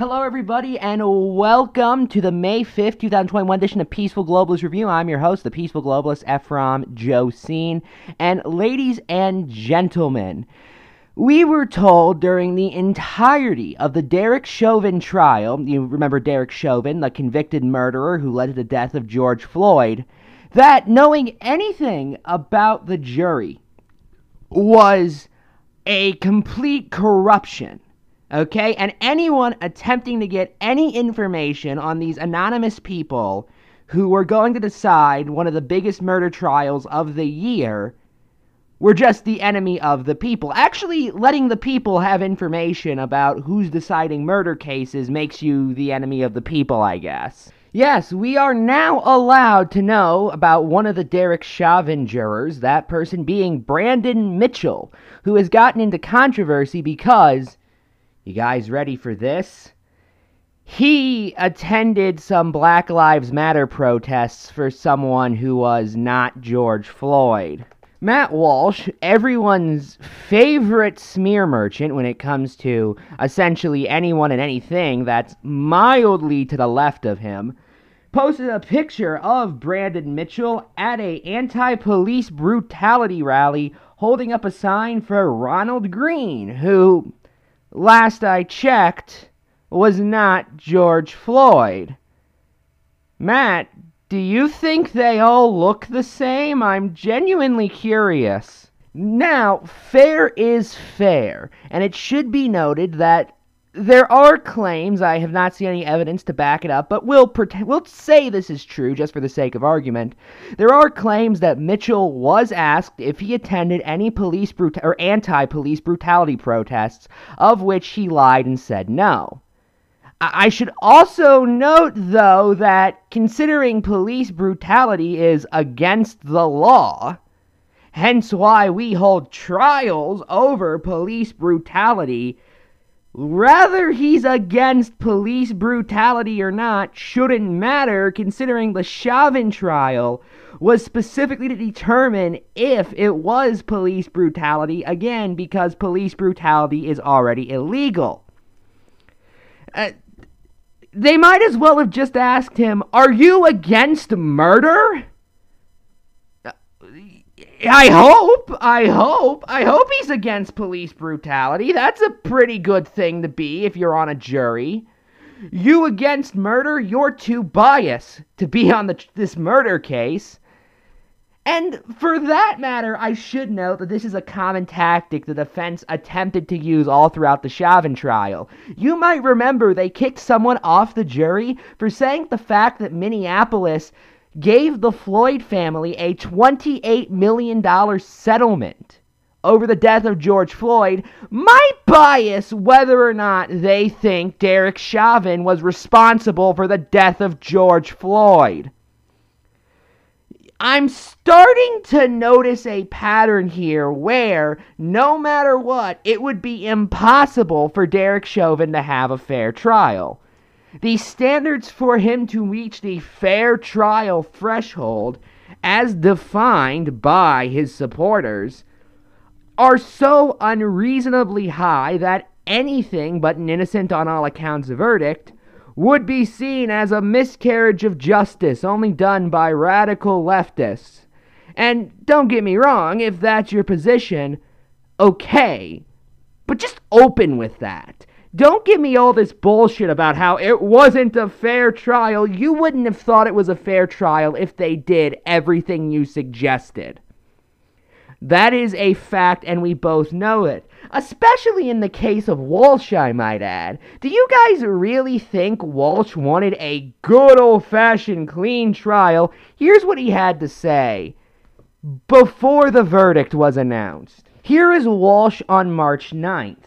Hello, everybody, and welcome to the May 5th, 2021 edition of Peaceful Globalist Review. I'm your host, the Peaceful Globalist, Ephraim Josine. And ladies and gentlemen, we were told during the entirety of the Derek Chauvin trial, you remember Derek Chauvin, the convicted murderer who led to the death of George Floyd, that knowing anything about the jury was a complete corruption Okay? And anyone attempting to get any information on these anonymous people who were going to decide one of the biggest murder trials of the year were just the enemy of the people. Actually, letting the people have information about who's deciding murder cases makes you the enemy of the people, I guess. Yes, we are now allowed to know about one of the Derek Chauvin jurors, that person being Brandon Mitchell, who has gotten into controversy because you guys ready for this? He attended some Black Lives Matter protests for someone who was not George Floyd. Matt Walsh, everyone's favorite smear merchant when it comes to essentially anyone and anything that's mildly to the left of him, posted a picture of Brandon Mitchell at a anti-police brutality rally holding up a sign for Ronald Greene, who last I checked, was not George Floyd. Matt, do you think they all look the same? I'm genuinely curious. Now, fair is fair, and it should be noted that there are claims, I have not seen any evidence to back it up, but we'll pretend, we'll say this is true just for the sake of argument. There are claims that Mitchell was asked if he attended any police brut- or anti-police brutality protests, of which he lied and said no. I should also note, though, that considering police brutality is against the law, hence why we hold trials over police brutality, Rather he's against police brutality or not shouldn't matter considering the Chauvin trial was specifically to determine if it was police brutality, again, because police brutality is already illegal. Uh, they might as well have just asked him, Are you against murder? I hope, I hope, I hope he's against police brutality. That's a pretty good thing to be if you're on a jury. You against murder, you're too biased to be on the, this murder case. And for that matter, I should note that this is a common tactic the defense attempted to use all throughout the Chauvin trial. You might remember they kicked someone off the jury for saying the fact that Minneapolis gave the Floyd family a $28 million settlement over the death of George Floyd might bias whether or not they think Derek Chauvin was responsible for the death of George Floyd. I'm starting to notice a pattern here where, no matter what, it would be impossible for Derek Chauvin to have a fair trial. The standards for him to reach the fair trial threshold, as defined by his supporters, are so unreasonably high that anything but an innocent on all accounts verdict would be seen as a miscarriage of justice only done by radical leftists. And don't get me wrong, if that's your position, okay. But just open with that. Don't give me all this bullshit about how it wasn't a fair trial. You wouldn't have thought it was a fair trial if they did everything you suggested. That is a fact, and we both know it. Especially in the case of Walsh, I might add. Do you guys really think Walsh wanted a good old fashioned clean trial? Here's what he had to say before the verdict was announced. Here is Walsh on March 9th.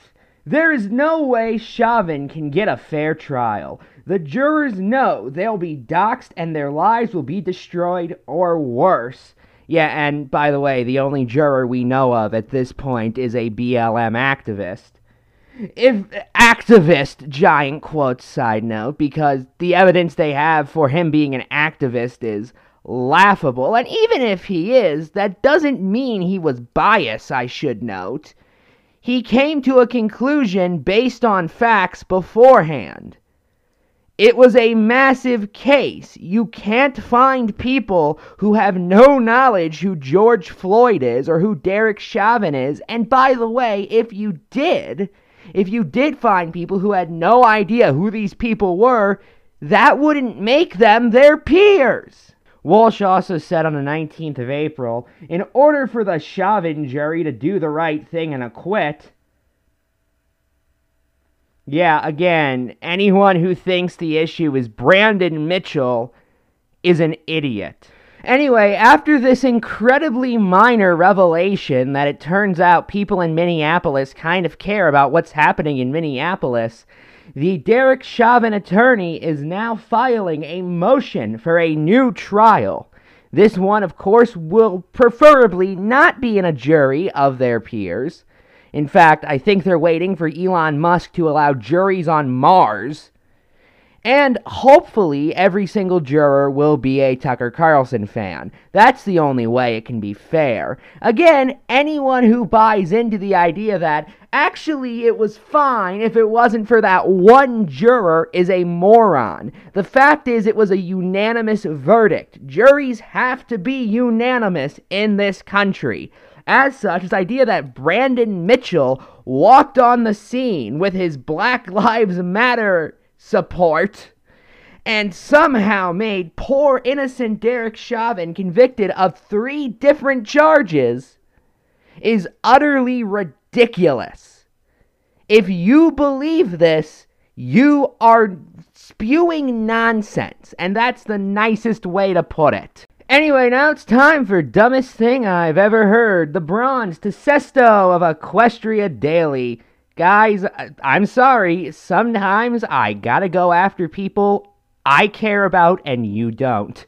There is no way Chauvin can get a fair trial. The jurors know they'll be doxxed and their lives will be destroyed or worse. Yeah, and by the way, the only juror we know of at this point is a BLM activist. If activist, giant quotes side note, because the evidence they have for him being an activist is laughable. And even if he is, that doesn't mean he was biased, I should note he came to a conclusion based on facts beforehand. It was a massive case. You can't find people who have no knowledge who George Floyd is or who Derek Chauvin is. And by the way, if you did, if you did find people who had no idea who these people were, that wouldn't make them their peers. Walsh also said on the 19th of April in order for the Chauvin jury to do the right thing and acquit, yeah, again, anyone who thinks the issue is Brandon Mitchell is an idiot. Anyway, after this incredibly minor revelation that it turns out people in Minneapolis kind of care about what's happening in Minneapolis, the Derek Chauvin attorney is now filing a motion for a new trial. This one, of course, will preferably not be in a jury of their peers. In fact, I think they're waiting for Elon Musk to allow juries on Mars. And hopefully, every single juror will be a Tucker Carlson fan. That's the only way it can be fair. Again, anyone who buys into the idea that actually it was fine if it wasn't for that one juror is a moron. The fact is, it was a unanimous verdict. Juries have to be unanimous in this country. As such, this idea that Brandon Mitchell walked on the scene with his Black Lives Matter support and somehow made poor innocent Derek Chauvin convicted of three different charges is utterly ridiculous. If you believe this, you are spewing nonsense, and that's the nicest way to put it. Anyway, now it's time for dumbest thing I've ever heard. The bronze to Sethisto of Equestria Daily. Guys, uh, I'm sorry. Sometimes I gotta go after people I care about and you don't.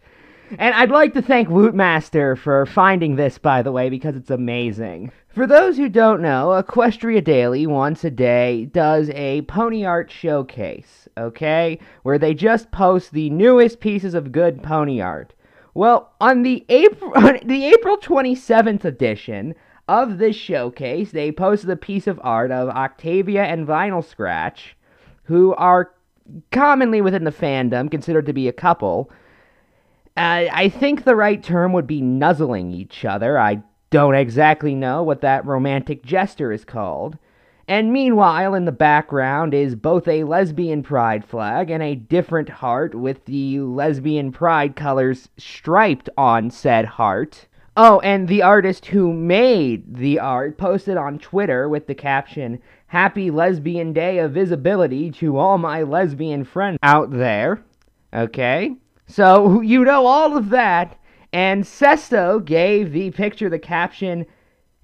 And I'd like to thank Wootmaster for finding this, by the way, because it's amazing. For those who don't know, Equestria Daily once a day does a pony art showcase, okay? Where they just post the newest pieces of good pony art. Well, on the April on the April 27th edition of this showcase, they posted a piece of art of Octavia and Vinyl Scratch, who are commonly within the fandom considered to be a couple. Uh, I think the right term would be nuzzling each other. I don't exactly know what that romantic gesture is called. And meanwhile, in the background is both a lesbian pride flag and a different heart with the lesbian pride colors striped on said heart. Oh, and the artist who made the art posted on Twitter with the caption, Happy Lesbian Day of Visibility to all my lesbian friends out there. Okay? So, you know all of that. And Sethisto gave the picture the caption,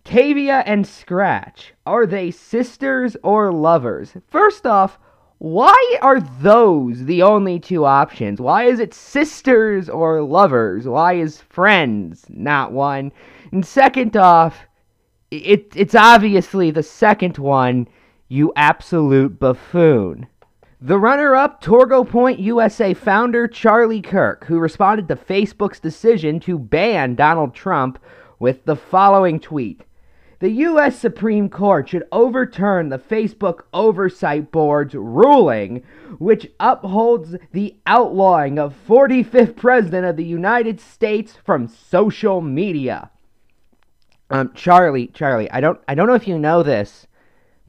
Tavia and Scratch, are they sisters or lovers? First off, why are those the only two options? Why is it sisters or lovers? Why is friends not one? And second off, it, it's obviously the second one, you absolute buffoon. The runner up, Turning Point USA founder Charlie Kirk, who responded to Facebook's decision to ban Donald Trump with the following tweet the U.S. Supreme Court should overturn the Facebook Oversight Board's ruling, which upholds the outlawing of 45th President of the United States from social media. Um, Charlie, Charlie, I don't, I don't know if you know this,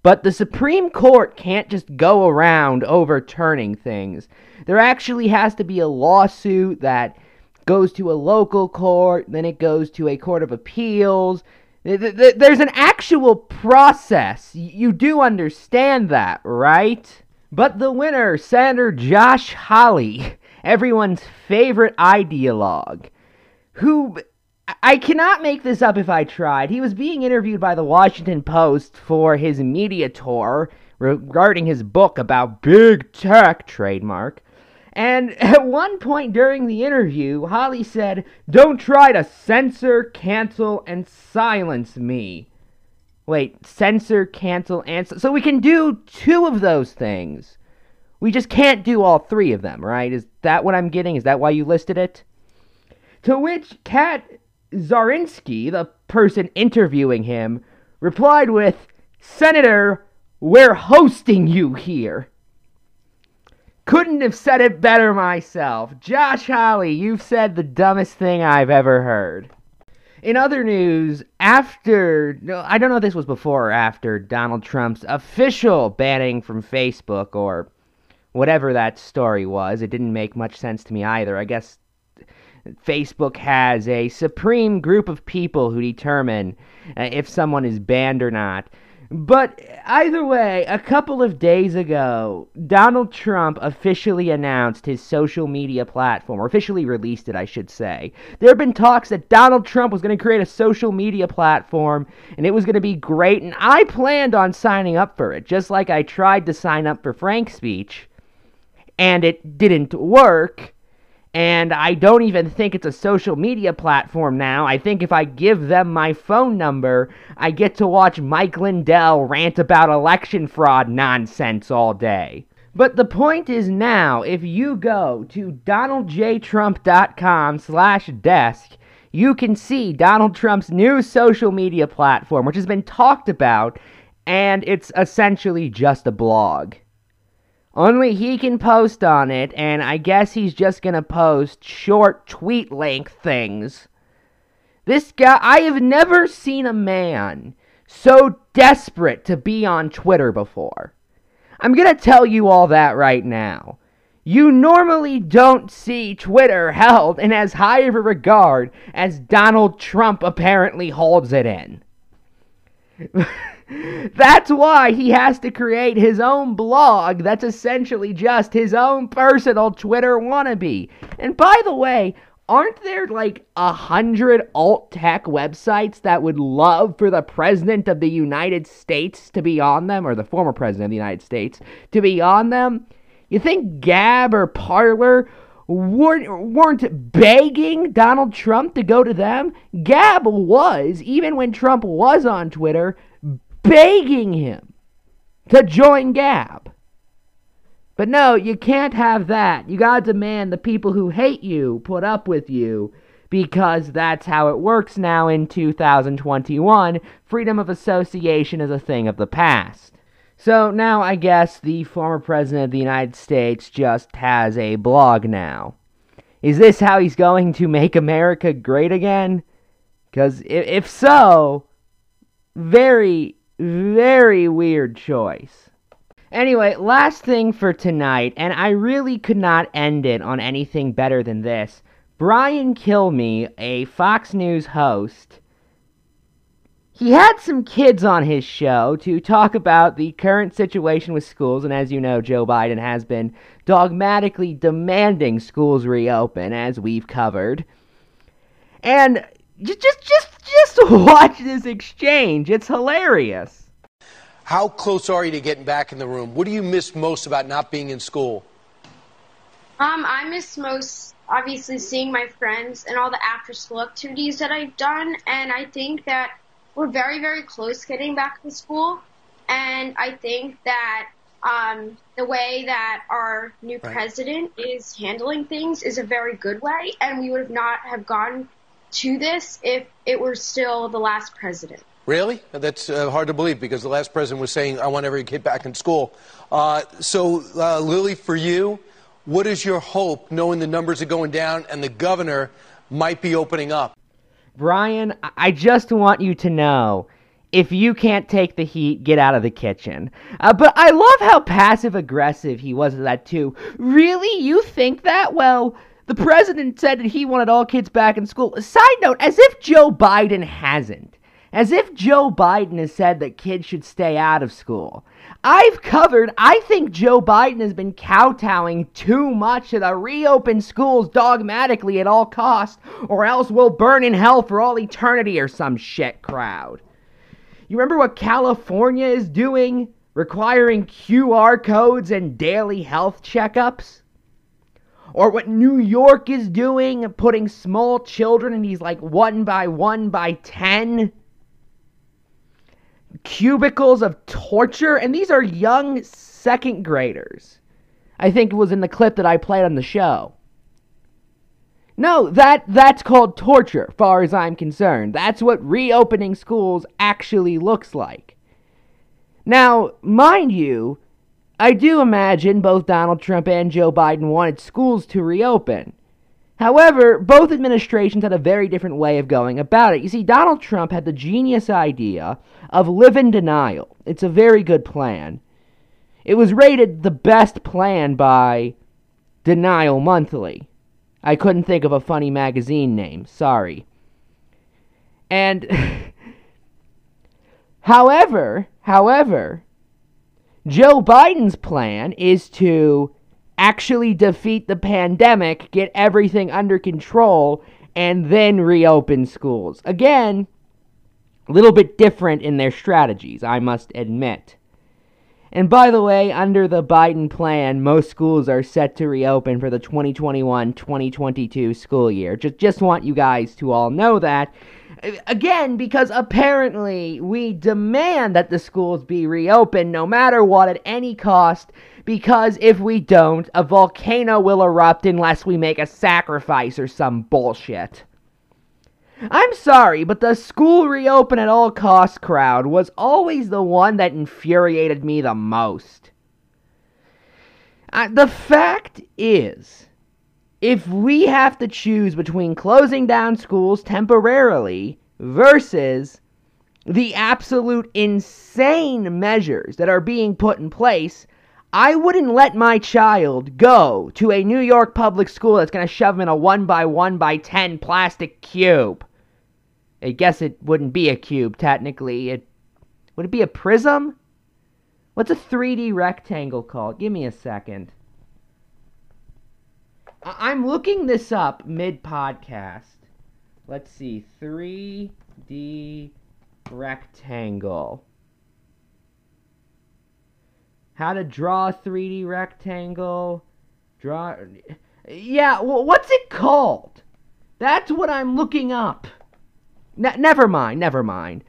but the Supreme Court can't just go around overturning things. There actually has to be a lawsuit that goes to a local court, then it goes to a court of appeals, there's an actual process. You do understand that, right? But the winner, Senator Josh Hawley, everyone's favorite ideologue, who I cannot make this up if I tried. He was being interviewed by the Washington Post for his media tour regarding his book about big tech trademark. And at one point during the interview, Hawley said, Don't try to censor, cancel, and silence me. Wait, censor, cancel, and. So we can do two of those things. We just can't do all three of them, right? Is that what I'm getting? Is that why you listed it? To which Cat Zakrzewski, the person interviewing him, replied with, Senator, we're hosting you here. Couldn't have said it better myself. Josh Hawley, you've said the dumbest thing I've ever heard. In other news, after, I don't know if this was before or after Donald Trump's official banning from Facebook or whatever that story was, it didn't make much sense to me either. I guess Facebook has a supreme group of people who determine uh, if someone is banned or not. But either way, a couple of days ago, Donald Trump officially announced his social media platform, or officially released it, I should say. There have been talks that Donald Trump was going to create a social media platform, and it was going to be great, and I planned on signing up for it, just like I tried to sign up for Frank's speech, and it didn't work and I don't even think it's a social media platform now. I think if I give them my phone number, I get to watch Mike Lindell rant about election fraud nonsense all day. But the point is now, if you go to donaldjtrump.com slash desk, you can see Donald Trump's new social media platform, which has been talked about, and it's essentially just a blog. Only he can post on it, and I guess he's just gonna post short tweet length things. This guy, I have never seen a man so desperate to be on Twitter before. I'm gonna tell you all that right now. You normally don't see Twitter held in as high of a regard as Donald Trump apparently holds it in. That's why he has to create his own blog that's essentially just his own personal Twitter wannabe. And by the way, aren't there like a hundred alt tech websites that would love for the president of the United States to be on them, or the former president of the United States to be on them? You think Gab or Parler weren't, weren't begging Donald Trump to go to them? Gab was, even when Trump was on Twitter, begging him to join Gab. But no, you can't have that. You gotta demand the people who hate you put up with you because that's how it works now in 2021. Freedom of association is a thing of the past. So now I guess the former president of the United States just has a blog now. Is this how he's going to make America great again? Because if so, very, very weird choice. Anyway, last thing for tonight, and I really could not end it on anything better than this. Brian Kilmeade, a Fox News host, he had some kids on his show to talk about the current situation with schools, and as you know, Joe Biden has been dogmatically demanding schools reopen, as we've covered. And just, just, just, just watch this exchange. It's hilarious. How close are you to getting back in the room? What do you miss most about not being in school? Um, I miss most obviously seeing my friends and all the after school activities that I've done, and I think that we're very, very close getting back to school. And I think that um, the way that our new right. president is handling things is a very good way, and we would have not have gone to this if it were still the last president. Really? That's uh, hard to believe because the last president was saying, I want every kid back in school. Uh, so, uh, Lily, for you, what is your hope knowing the numbers are going down and the governor might be opening up? Brian, I just want you to know if you can't take the heat, get out of the kitchen. Uh, but I love how passive aggressive he was at that, too. Really? You think that? Well, the president said that he wanted all kids back in school. Side note, as if Joe Biden hasn't. As if Joe Biden has said that kids should stay out of school. I've covered, I think Joe Biden has been kowtowing too much to the reopen schools dogmatically at all costs, or else we'll burn in hell for all eternity or some shit crowd. You remember what California is doing? Requiring QR codes and daily health checkups? Or what New York is doing, putting small children in these like one by one by ten cubicles of torture, and these are young second graders. I think it was in the clip that I played on the show. No, that that's called torture, far as I'm concerned. That's what reopening schools actually looks like. Now, mind you, I do imagine both Donald Trump and Joe Biden wanted schools to reopen. However, both administrations had a very different way of going about it. You see, Donald Trump had the genius idea of live in denial. It's a very good plan. It was rated the best plan by Denial Monthly. I couldn't think of a funny magazine name. Sorry. And however, however, Joe Biden's plan is to actually defeat the pandemic, get everything under control, and then reopen schools. Again, a little bit different in their strategies, I must admit. And by the way, under the Biden plan, most schools are set to reopen for the 2021 2022 school year. Just, just want you guys to all know that. Again, because apparently we demand that the schools be reopened no matter what at any cost, because if we don't, a volcano will erupt unless we make a sacrifice or some bullshit. I'm sorry, but the school reopen at all costs crowd was always the one that infuriated me the most. Uh, the fact is, if we have to choose between closing down schools temporarily versus the absolute insane measures that are being put in place, I wouldn't let my child go to a New York public school that's going to shove him in a 1 by 1 by 10 plastic cube. I guess it wouldn't be a cube technically. It would it be a prism? What's a 3D rectangle called? Give me a second. I'm looking this up mid podcast. Let's see. 3D rectangle. How to draw a 3D rectangle. Draw. Yeah, what's it called? That's what I'm looking up. Ne- never mind, never mind.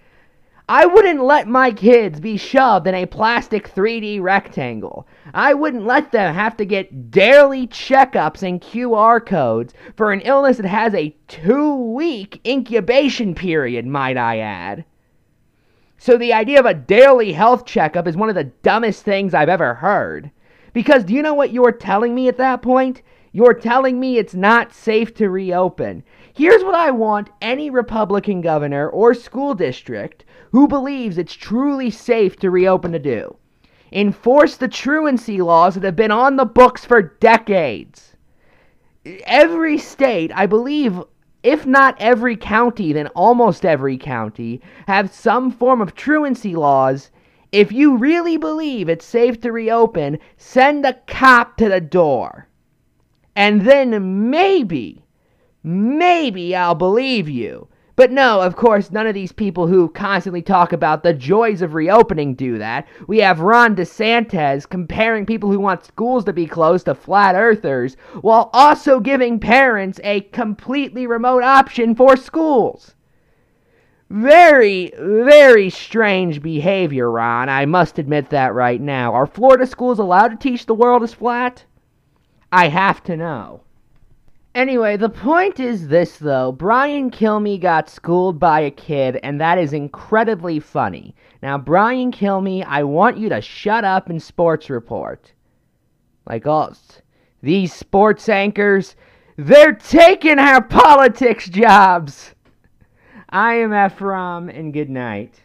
I wouldn't let my kids be shoved in a plastic 3D rectangle. I wouldn't let them have to get daily checkups and QR codes for an illness that has a two week incubation period, might I add. So the idea of a daily health checkup is one of the dumbest things I've ever heard. Because do you know what you're telling me at that point? You're telling me it's not safe to reopen. Here's what I want any Republican governor or school district who believes it's truly safe to reopen to do enforce the truancy laws that have been on the books for decades. Every state, I believe, if not every county, then almost every county, have some form of truancy laws. If you really believe it's safe to reopen, send a cop to the door. And then maybe, maybe I'll believe you. But no, of course, none of these people who constantly talk about the joys of reopening do that. We have Ron DeSantis comparing people who want schools to be closed to flat earthers, while also giving parents a completely remote option for schools. Very, very strange behavior, Ron. I must admit that right now. Are Florida schools allowed to teach the world is flat? I have to know. Anyway, the point is this though. Brian Kilmeade got schooled by a kid, and that is incredibly funny. Now, Brian Kilmeade, I want you to shut up and sports report. Like all These sports anchors, they're taking our politics jobs. I am Ephraim, and good night.